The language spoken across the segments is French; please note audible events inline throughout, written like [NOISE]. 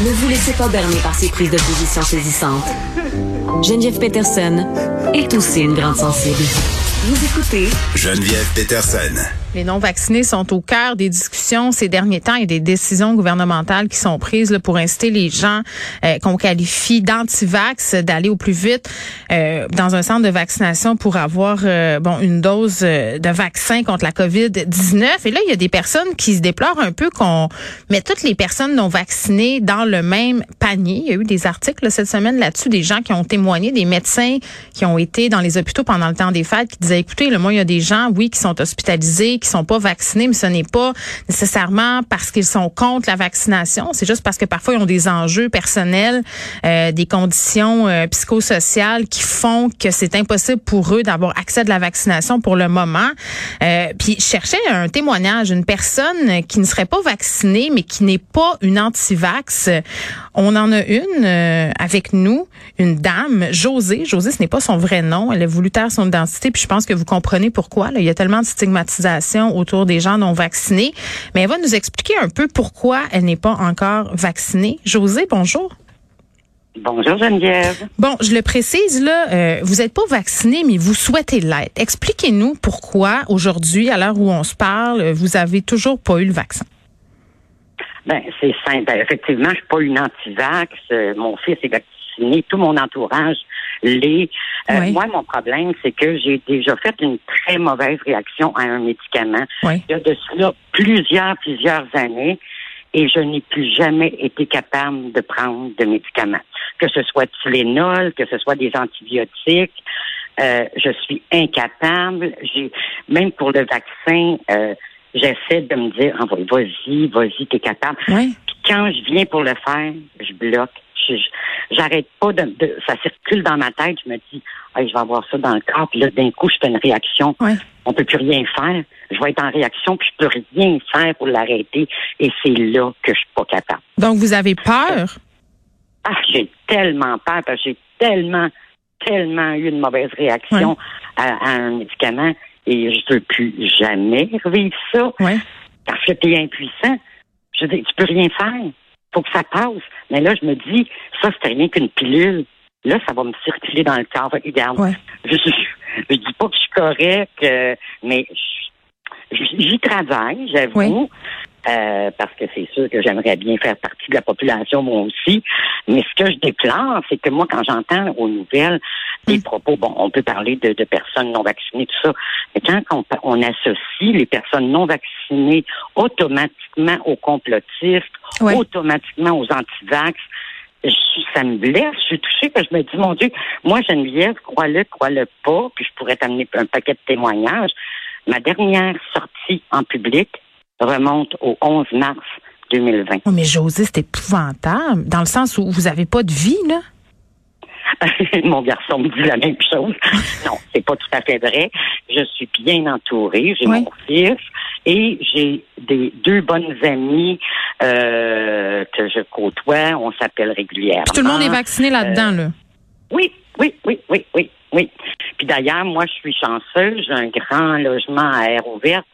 Ne vous laissez pas berner par ces prises de position saisissantes. Geneviève Peterson est aussi une grande sensible. Vous écoutez Geneviève Peterson. Les non-vaccinés sont au cœur des discussions ces derniers temps et des décisions gouvernementales qui sont prises pour inciter les gens euh, qu'on qualifie d'anti-vax d'aller au plus vite euh, dans un centre de vaccination pour avoir euh, bon une dose de vaccin contre la COVID-19. Et là, il y a des personnes qui se déplorent un peu qu'on met toutes les personnes non vaccinées dans le même panier. Il y a eu des articles cette semaine là-dessus, des gens qui ont témoigné, des médecins qui ont été dans les hôpitaux pendant le temps des fêtes, qui disaient, écoutez, le moi, il y a des gens, oui, qui sont hospitalisés, qui sont pas vaccinés, mais ce n'est pas nécessairement parce qu'ils sont contre la vaccination. C'est juste parce que parfois ils ont des enjeux personnels, euh, des conditions euh, psychosociales qui font que c'est impossible pour eux d'avoir accès à de la vaccination pour le moment. Euh, puis je cherchais un témoignage, une personne qui ne serait pas vaccinée, mais qui n'est pas une anti-vax. On en a une euh, avec nous, une dame, Josée. Josée, ce n'est pas son vrai nom. Elle a voulu taire son identité, puis je pense que vous comprenez pourquoi. Là. Il y a tellement de stigmatisation autour des gens non vaccinés. Mais elle va nous expliquer un peu pourquoi elle n'est pas encore vaccinée. Josée, bonjour. Bonjour Geneviève. Bon, je le précise là, euh, vous n'êtes pas vacciné, mais vous souhaitez l'être. Expliquez-nous pourquoi aujourd'hui, à l'heure où on se parle, vous avez toujours pas eu le vaccin. Ben c'est simple. Ben, effectivement, je suis pas une anti-vax. Euh, mon fils est vacciné, tout mon entourage l'est. Euh, Oui. Moi, mon problème, c'est que j'ai déjà fait une très mauvaise réaction à un médicament. Oui. Il y a de cela plusieurs, plusieurs années. Et je n'ai plus jamais été capable de prendre de médicaments. Que ce soit Tylenol, que ce soit des antibiotiques, euh, je suis incapable. J'ai même pour le vaccin, euh, j'essaie de me dire, ah, vas-y, vas-y, t'es capable. Oui. Puis quand je viens pour le faire, je bloque. J'arrête pas de, de- ça circule dans ma tête. Je me dis, ah, je vais avoir ça dans le corps. Puis là, d'un coup, je fais une réaction. Oui. On peut plus rien faire. Je vais être en réaction, puis je peux rien faire pour l'arrêter. Et c'est là que je suis pas capable. Donc vous avez peur? Ah, j'ai tellement peur parce que j'ai tellement, tellement eu une mauvaise réaction à, à un médicament et je veux plus jamais revivre ça Oui. parce que tu es impuissant. Je dire, tu peux rien faire. Faut que ça passe. Mais là, je me dis, ça, c'est rien qu'une pilule. Là, ça va me circuler dans le corps. Regarde, Ouais. je, je dis pas que je suis correct, euh, mais j'y travaille, j'avoue. Oui. Euh, parce que c'est sûr que j'aimerais bien faire partie de la population moi aussi. Mais ce que je déplore, c'est que moi, quand j'entends aux nouvelles des Mm. propos, bon, on peut parler de, de personnes non vaccinées, tout ça, mais quand on, on associe les personnes non vaccinées automatiquement aux complotistes, Ouais. automatiquement aux antivax, ça me blesse, je suis touchée, que je me dis, mon Dieu, moi, Geneviève, crois-le, crois-le pas, puis je pourrais t'amener un paquet de témoignages. Ma dernière sortie en public remonte au 11 mars 2020. Oh, mais Josée, c'est épouvantable, dans le sens où vous avez pas de vie, là. [LAUGHS] Mon garçon me dit la même chose. [LAUGHS] Non, c'est pas tout à fait vrai. Je suis bien entourée. J'ai Oui. mon fils et j'ai des deux bonnes amies euh, que je côtoie. On s'appelle régulièrement. Puis tout le monde est vacciné là-dedans, là. Oui, oui, oui, oui, oui, oui. Puis d'ailleurs, moi, je suis chanceuse. J'ai un grand logement à air ouverte.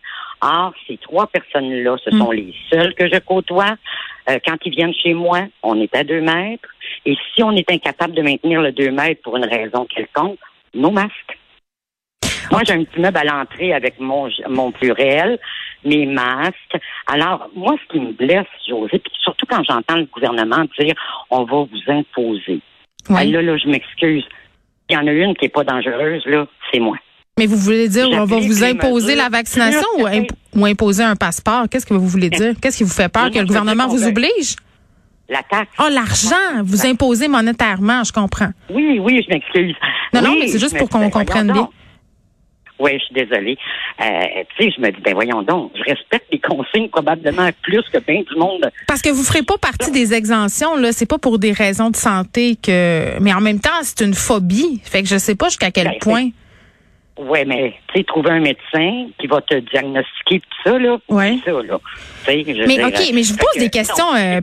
Or, ces trois personnes-là, ce sont les seules que je côtoie. Euh, quand ils viennent chez moi, on est à deux mètres. Et si on est incapable de maintenir le deux mètres pour une raison quelconque, nos masques. Moi, j'ai un petit meuble à l'entrée avec mon, mon pluriel. mes masques. Alors, moi, ce qui me blesse, José, puis surtout quand j'entends le gouvernement dire on va vous imposer. Oui. là, là, je m'excuse. Il y en a une qui est pas dangereuse, là, c'est moi. Mais vous voulez dire on va vous imposer la vaccination ou, plus imp- [LAUGHS] ou imposer un passeport? Qu'est-ce que vous voulez dire? Qu'est-ce qui vous fait peur? Non, Que le gouvernement vous oblige? La taxe. Oh, l'argent! Vous imposez monétairement, je comprends. Oui, oui, je m'excuse. Non, non, mais c'est juste pour qu'on m'excuse. comprenne bien. Oui, je suis désolée. Euh, tu sais, je me dis, ben voyons donc, je respecte les consignes probablement plus que bien du monde. Parce que vous ferez pas partie des exemptions, là. C'est pas pour des raisons de santé que, mais en même temps, c'est une phobie. Fait que je sais pas jusqu'à quel Ben, point. Oui, mais tu sais, trouver un médecin qui va te diagnostiquer tout ça, là. Ouais. oublie ça, là. Je Mais dire, OK, mais je vous pose que, des questions, non, euh.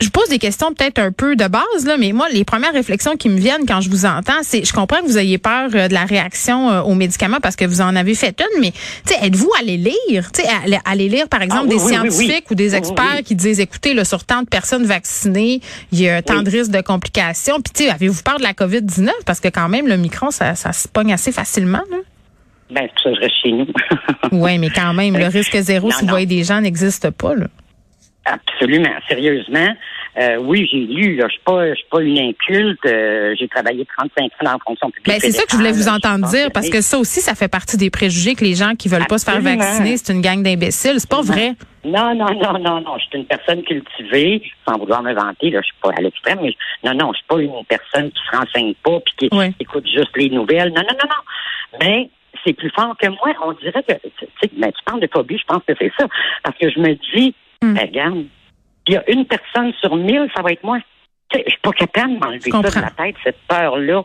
Je pose des questions peut-être un peu de base, là, mais moi, les premières réflexions qui me viennent quand je vous entends, c'est, je comprends que vous ayez peur euh, de la réaction euh, aux médicaments parce que vous en avez fait une, mais, tu sais, êtes-vous allé lire, tu sais, allé- allé lire, par exemple, Ah, oui, des oui, oui, oui. scientifiques ou des experts qui disent, écoutez, là, sur tant de personnes vaccinées, il y a tant de risques de complications. Puis, tu sais, avez-vous peur de la COVID-19? Parce que quand même, le micron, ça, ça se pogne assez facilement, là. Ben, pour ça je reste chez nous. [LAUGHS] Oui, mais quand même, le risque zéro, Non, si vous voyez des gens, n'existe pas, là. Absolument, sérieusement. Euh, oui, j'ai lu. Là, je suis pas, je suis pas une inculte. euh, j'ai travaillé 35 ans dans la fonction publique. Ben, c'est ça que je voulais vous entendre dire, parce que ça aussi, ça fait partie des préjugés que les gens qui veulent pas se faire vacciner, c'est une gang d'imbéciles. C'est pas vrai. Non, non, non, non, non. Je suis une personne cultivée, sans vouloir me vanter. Là, je suis pas à l'extrême, mais non, non, je suis pas une personne qui se renseigne pas puis qui Oui. écoute juste les nouvelles. Non, non, non, non. Mais c'est plus fort que moi. On dirait que, tu sais, ben, tu parles de phobie, je pense que c'est ça. Parce que je me dis, Hmm. ben, regarde, il y a une personne sur mille, ça va être moi. Je suis pas capable de m'enlever ça de la tête, cette peur-là.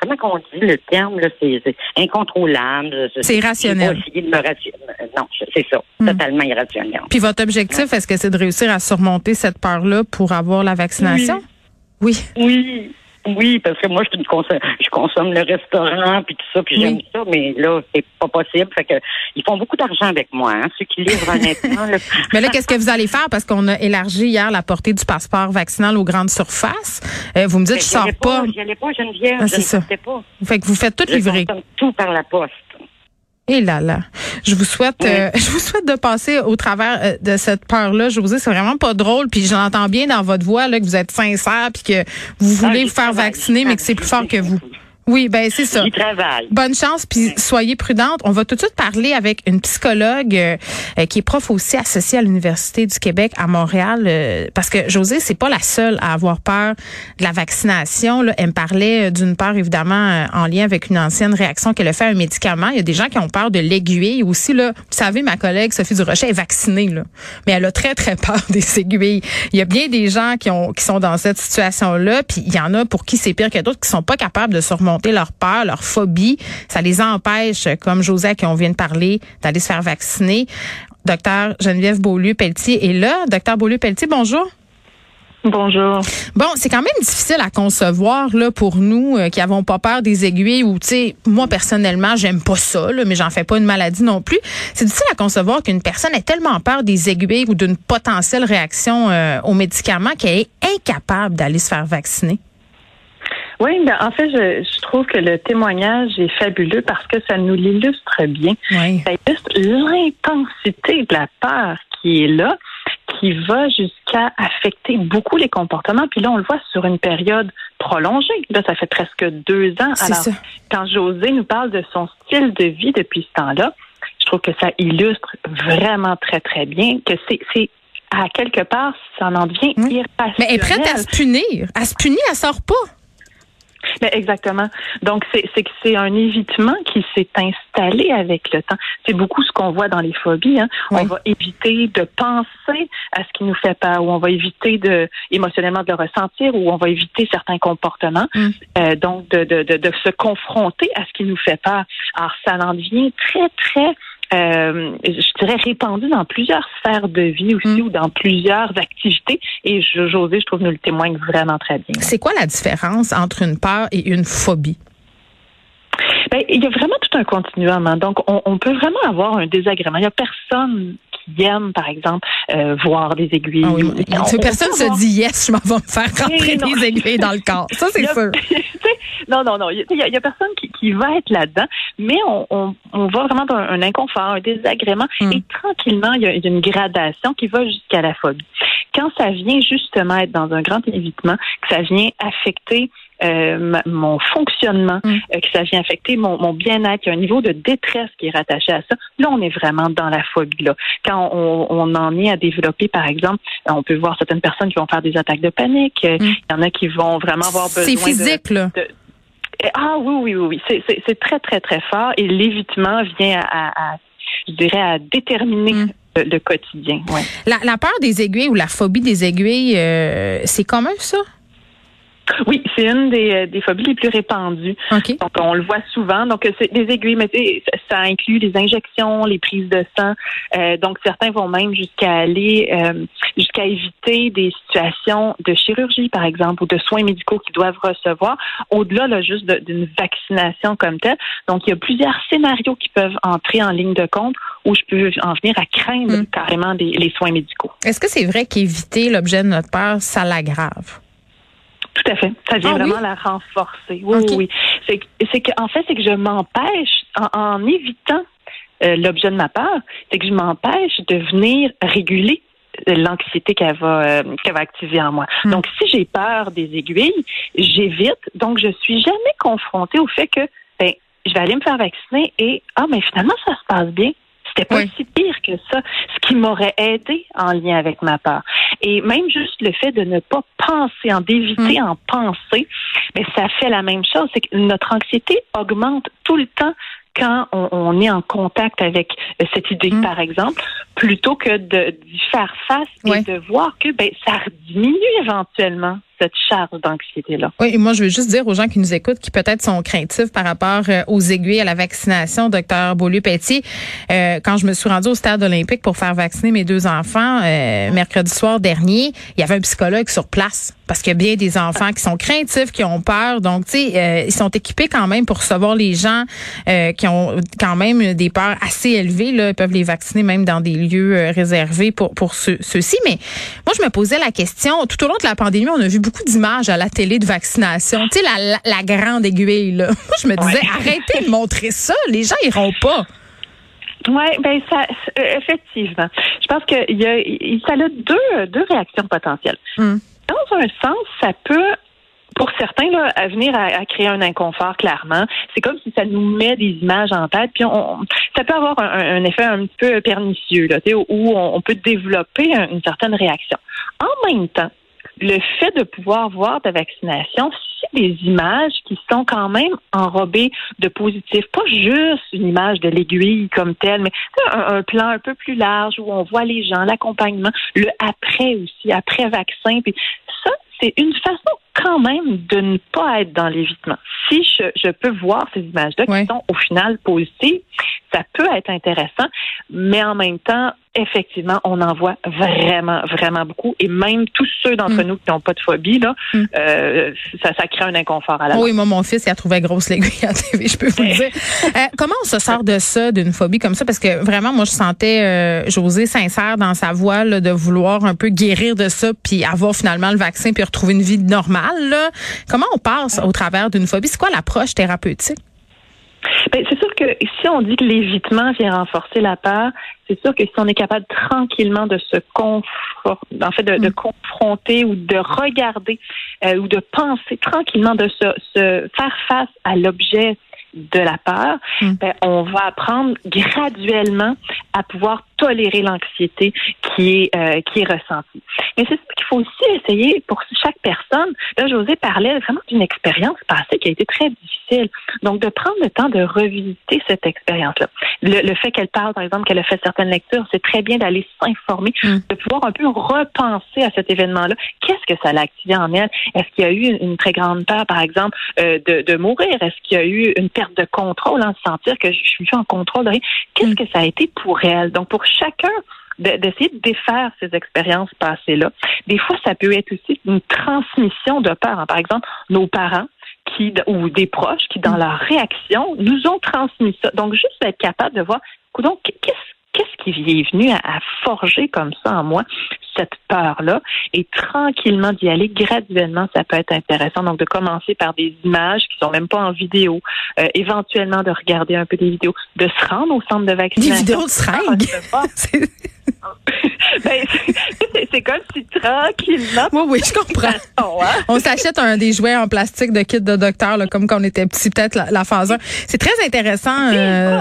Comment qu'on dit le terme, là, c'est incontrôlable. C'est irrationnel. essayer de me ration- Non, c'est ça. Hmm. Totalement irrationnel. Puis votre objectif, est-ce que c'est de réussir à surmonter cette peur-là pour avoir la vaccination? Oui. Oui, oui, parce que moi, je, suis une consom- je consomme le restaurant puis tout ça, puis j'aime Oui. ça, mais là, c'est pas possible. Fait que ils font beaucoup d'argent avec moi, hein, ceux qui livrent honnêtement. là. [LAUGHS] Mais là, qu'est-ce que vous allez faire? Parce qu'on a élargi hier la portée du passeport vaccinal aux grandes surfaces. Euh, vous me dites, Mais je sors allais pas. J'y allais pas, Geneviève. Ah, je ne ça. sortais pas. Fait que vous faites tout Je livrer. consomme tout par la poste. Et là là, je vous souhaite, euh, [LAUGHS] je vous souhaite de passer au travers euh, de cette peur-là. Je vous dis, c'est vraiment pas drôle. Puis j'entends bien dans votre voix là que vous êtes sincère, puis que vous voulez Ah, vous j'y faire vacciner, mais que c'est plus fort que vous. Oui, ben c'est ça. J'y travaille. Bonne chance, puis soyez prudente. On va tout de suite parler avec une psychologue euh, qui est prof aussi associée à l'Université du Québec à Montréal, euh, parce que Josée, c'est pas la seule à avoir peur de la vaccination. Là. Elle me parlait euh, d'une peur, évidemment, euh, en lien avec une ancienne réaction qu'elle a fait à un médicament. Il y a des gens qui ont peur de l'aiguille aussi. Là. Vous savez, ma collègue Sophie Durocher est vaccinée, là. mais elle a très, très [LAUGHS] peur des aiguilles. Il y a bien des gens qui, ont, qui sont dans cette situation-là, puis il y en a pour qui c'est pire que d'autres, qui sont pas capables de surmonter leur peur, leur phobie. Ça les empêche, comme José, qui on vient de parler, d'aller se faire vacciner. Docteur Geneviève Beaulieu-Pelletier est là. Docteur Beaulieu-Pelletier, bonjour. Bonjour. Bon, c'est quand même difficile à concevoir là pour nous euh, qui avons pas peur des aiguilles ou tu sais moi personnellement, j'aime pas ça là, mais j'en fais pas une maladie non plus. C'est difficile à concevoir qu'une personne ait tellement peur des aiguilles ou d'une potentielle réaction euh, aux médicaments qu'elle est incapable d'aller se faire vacciner. Oui, ben en fait, je, je trouve que le témoignage est fabuleux parce que ça nous l'illustre bien. Oui. Ça illustre l'intensité de la peur qui est là, qui va jusqu'à affecter beaucoup les comportements. Puis là, on le voit sur une période prolongée. Là, ça fait presque deux ans. Alors, ça. quand José nous parle de son style de vie depuis ce temps-là, je trouve que ça illustre vraiment très, très bien que c'est, c'est à quelque part, ça en devient Oui. irrationnel. Mais elle est prête à se punir. À se punir, elle sort pas. Mais exactement. Donc, c'est c'est que c'est un évitement qui s'est installé avec le temps. C'est beaucoup ce qu'on voit dans les phobies. Hein. Oui. On va éviter de penser à ce qui nous fait peur, ou on va éviter de émotionnellement de le ressentir, ou on va éviter certains comportements. Mm. Euh, donc, de, de, de, de se confronter à ce qui nous fait peur. Alors, ça en devient très, très euh, je dirais répandu dans plusieurs sphères de vie aussi Mm. ou dans plusieurs activités. Et José, je trouve, nous le témoigne vraiment très bien. C'est quoi la différence entre une peur et une phobie? Ben, il y a vraiment tout un continuum. hein. Donc, on, on peut vraiment avoir un désagrément. Il y a personne qui aime, par exemple, euh, voir des aiguilles. Ah oui, on- personne se avoir- dit yes, je m'en vais me faire [LAUGHS] rentrer des aiguilles dans le corps. Ça, [LAUGHS] c'est sûr. [LAUGHS] non, non, non. Il y, a- il y a personne qui, qui va être là-dedans, mais on, on, on voit vraiment un, inconfort, un désagrément, Hmm. et tranquillement, il y, a, une gradation qui va jusqu'à la phobie. Quand ça vient justement être dans un grand évitement, que ça vient affecter euh, mon fonctionnement, Mm. euh, que ça vient affecter mon, mon bien-être, il y a un niveau de détresse qui est rattaché à ça. Là, on est vraiment dans la phobie. Là. Quand on, on en est à développer, par exemple, on peut voir certaines personnes qui vont faire des attaques de panique. euh, Mm. Il y en a qui vont vraiment avoir besoin C'est de- physique, là. eh, Ah oui, oui, oui, oui. C'est- très, très, très fort. Et l'évitement vient à, à- à, je dirais, à déterminer Mm. le, le quotidien. Ouais. La, la peur des aiguilles ou la phobie des aiguilles, euh, c'est commun, ça? Oui, c'est une des, euh, des phobies les plus répandues. OK. Donc, on le voit souvent. Donc, euh, c'est des aiguilles, mais ça inclut les injections, les prises de sang. Euh, donc, certains vont même jusqu'à aller, euh, jusqu'à éviter des situations de chirurgie, par exemple, ou de soins médicaux qu'ils doivent recevoir, au-delà là, juste d'une vaccination comme telle. Donc, il y a plusieurs scénarios qui peuvent entrer en ligne de compte où je peux en venir à craindre Mm. carrément des, les soins médicaux. Est-ce que c'est vrai qu'éviter l'objet de notre peur, ça l'aggrave? Tout à fait. Ça vient Ah oui? vraiment la renforcer. Oui, oui. C'est c'est que, en fait, c'est que je m'empêche, en, en évitant euh, l'objet de ma peur, c'est que je m'empêche de venir réguler euh, l'anxiété qu'elle va euh, qu'elle va activer en moi. Hmm. Donc, si j'ai peur des aiguilles, j'évite. Donc, je suis jamais confrontée au fait que ben, je vais aller me faire vacciner et ah, mais finalement, ça se passe bien. C'était pas Oui. si pire que ça, ce qui m'aurait aidé en lien avec ma peur. Et même juste le fait de ne pas penser, en d'éviter en penser, mais ça fait la même chose. C'est que notre anxiété augmente tout le temps quand on, on est en contact avec euh, cette idée, Mm. par exemple, plutôt que de d'y faire face et de voir que ben ça diminue éventuellement cette charge d'anxiété-là. Oui, et moi, je veux juste dire aux gens qui nous écoutent, qui peut-être sont craintifs par rapport euh, aux aiguilles à la vaccination, docteur Beaulieu-Pelletier, euh, quand je me suis rendue au stade olympique pour faire vacciner mes deux enfants, euh, mercredi soir dernier, il y avait un psychologue sur place parce qu'il y a bien des enfants qui sont craintifs, qui ont peur. Donc, tu sais, euh, ils sont équipés quand même pour recevoir les gens euh, qui ont quand même des peurs assez élevées. Là, ils peuvent les vacciner même dans des lieux euh, réservés pour, pour ceux- ceux-ci. Mais moi, je me posais la question, tout au long de la pandémie, on a vu beaucoup d'images à la télé de vaccination. Tu sais, la, la, la grande aiguille, là. [LAUGHS] Moi, je me disais, arrêtez de montrer ça. Les gens iront pas. Oui, ben ça, euh, effectivement. Je pense que il y a, ça a deux, deux réactions potentielles. Hmm. Dans un sens, ça peut, pour certains, là, à venir à, à créer un inconfort, clairement. C'est comme si ça nous met des images en tête, puis on, ça peut avoir un, un effet un petit peu pernicieux, là, où on, on peut développer un- une certaine réaction. En même temps, le fait de pouvoir voir ta vaccination, c'est des images qui sont quand même enrobées de positif. Pas juste une image de l'aiguille comme telle, mais un, un plan un peu plus large où on voit les gens, l'accompagnement, le après aussi, après vaccin. Puis ça, c'est une façon quand même de ne pas être dans l'évitement. Si je, je peux voir ces images-là Ouais. qui sont au final positives, ça peut être intéressant, mais en même temps, effectivement, on en voit vraiment, vraiment beaucoup. Et même tous ceux d'entre Mm. nous qui n'ont pas de phobie, là, Mm. euh, ça, ça crée un inconfort à la Oh oui, moi, mon fils, il a trouvé grosse l'aiguille à la TV, je peux vous le dire. [LAUGHS] Euh, comment on se sort de ça, d'une phobie comme ça? Parce que vraiment, moi, je sentais euh, José sincère dans sa voix là, de vouloir un peu guérir de ça, puis avoir finalement le vaccin, puis retrouver une vie normale. Là. Comment on passe au travers d'une phobie? C'est quoi l'approche thérapeutique? Ben, c'est sûr que si on dit que l'évitement vient renforcer la peur, c'est sûr que si on est capable tranquillement de se confort, en fait, de, de Mm. confronter ou de regarder euh, ou de penser tranquillement, de se, se faire face à l'objet de la peur, Mm. ben, on va apprendre graduellement à pouvoir tolérer l'anxiété qui est euh, qui est ressentie. Mais c'est ce qu'il faut aussi essayer pour chaque personne. Là, José parlait vraiment d'une expérience passée qui a été très difficile. Donc, de prendre le temps de revisiter cette expérience-là. Le, le fait qu'elle parle, par exemple, qu'elle a fait certaines lectures, c'est très bien d'aller s'informer, Mm. de pouvoir un peu repenser à cet événement-là. Qu'est-ce que ça l'a activé en elle? Est-ce qu'il y a eu une, une très grande peur, par exemple, euh, de, de mourir? Est-ce qu'il y a eu une perte de contrôle, en sentir que je suis plus en contrôle de rien? Qu'est-ce Mm. que ça a été pour elle? Donc, pour chacun, de- d'essayer de défaire ces expériences passées-là. Des fois, ça peut être aussi une transmission de peur. Par exemple, nos parents qui ou des proches qui, dans leur réaction, nous ont transmis ça. Donc, juste être capable de voir, donc, qu'est-ce qu'est-ce qui est venu à, à forger comme ça en moi? Cette peur-là et tranquillement d'y aller graduellement, ça peut être intéressant. Donc, de commencer par des images qui sont même pas en vidéo, euh, éventuellement de regarder un peu des vidéos, de se rendre au centre de vaccination. Des vidéos de seringues? [LAUGHS] [LAUGHS] ben, c'est comme si tranquillement. Oui, oui, je comprends. Hein? On s'achète un des jouets en plastique de kit de docteur, là, comme quand on était petit, peut-être la, phase 1. C'est très intéressant, euh,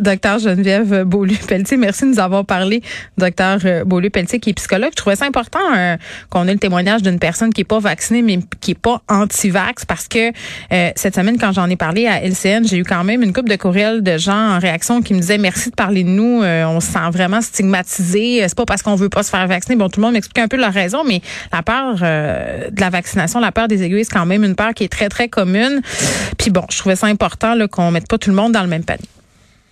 docteur Geneviève Beaulieu-Pelletier. Merci de nous avoir parlé, docteur euh, Beaulieu-Pelletier, qui est psychologue. Je trouvais ça important euh, qu'on ait le témoignage d'une personne qui est pas vaccinée, mais qui est pas anti-vax, parce que euh, cette semaine, quand j'en ai parlé à LCN, j'ai eu quand même une coupe de courriels de gens en réaction qui me disaient merci de parler de nous. on se sent vraiment stigmatisé. C'est pas parce qu'on veut pas se faire vacciner. Bon, tout le monde m'explique un peu leur raison, mais la peur euh, de la vaccination, la peur des aiguilles, c'est quand même une peur qui est très, très commune. Puis bon, je trouvais ça important qu'on mette pas tout le monde dans le même panier.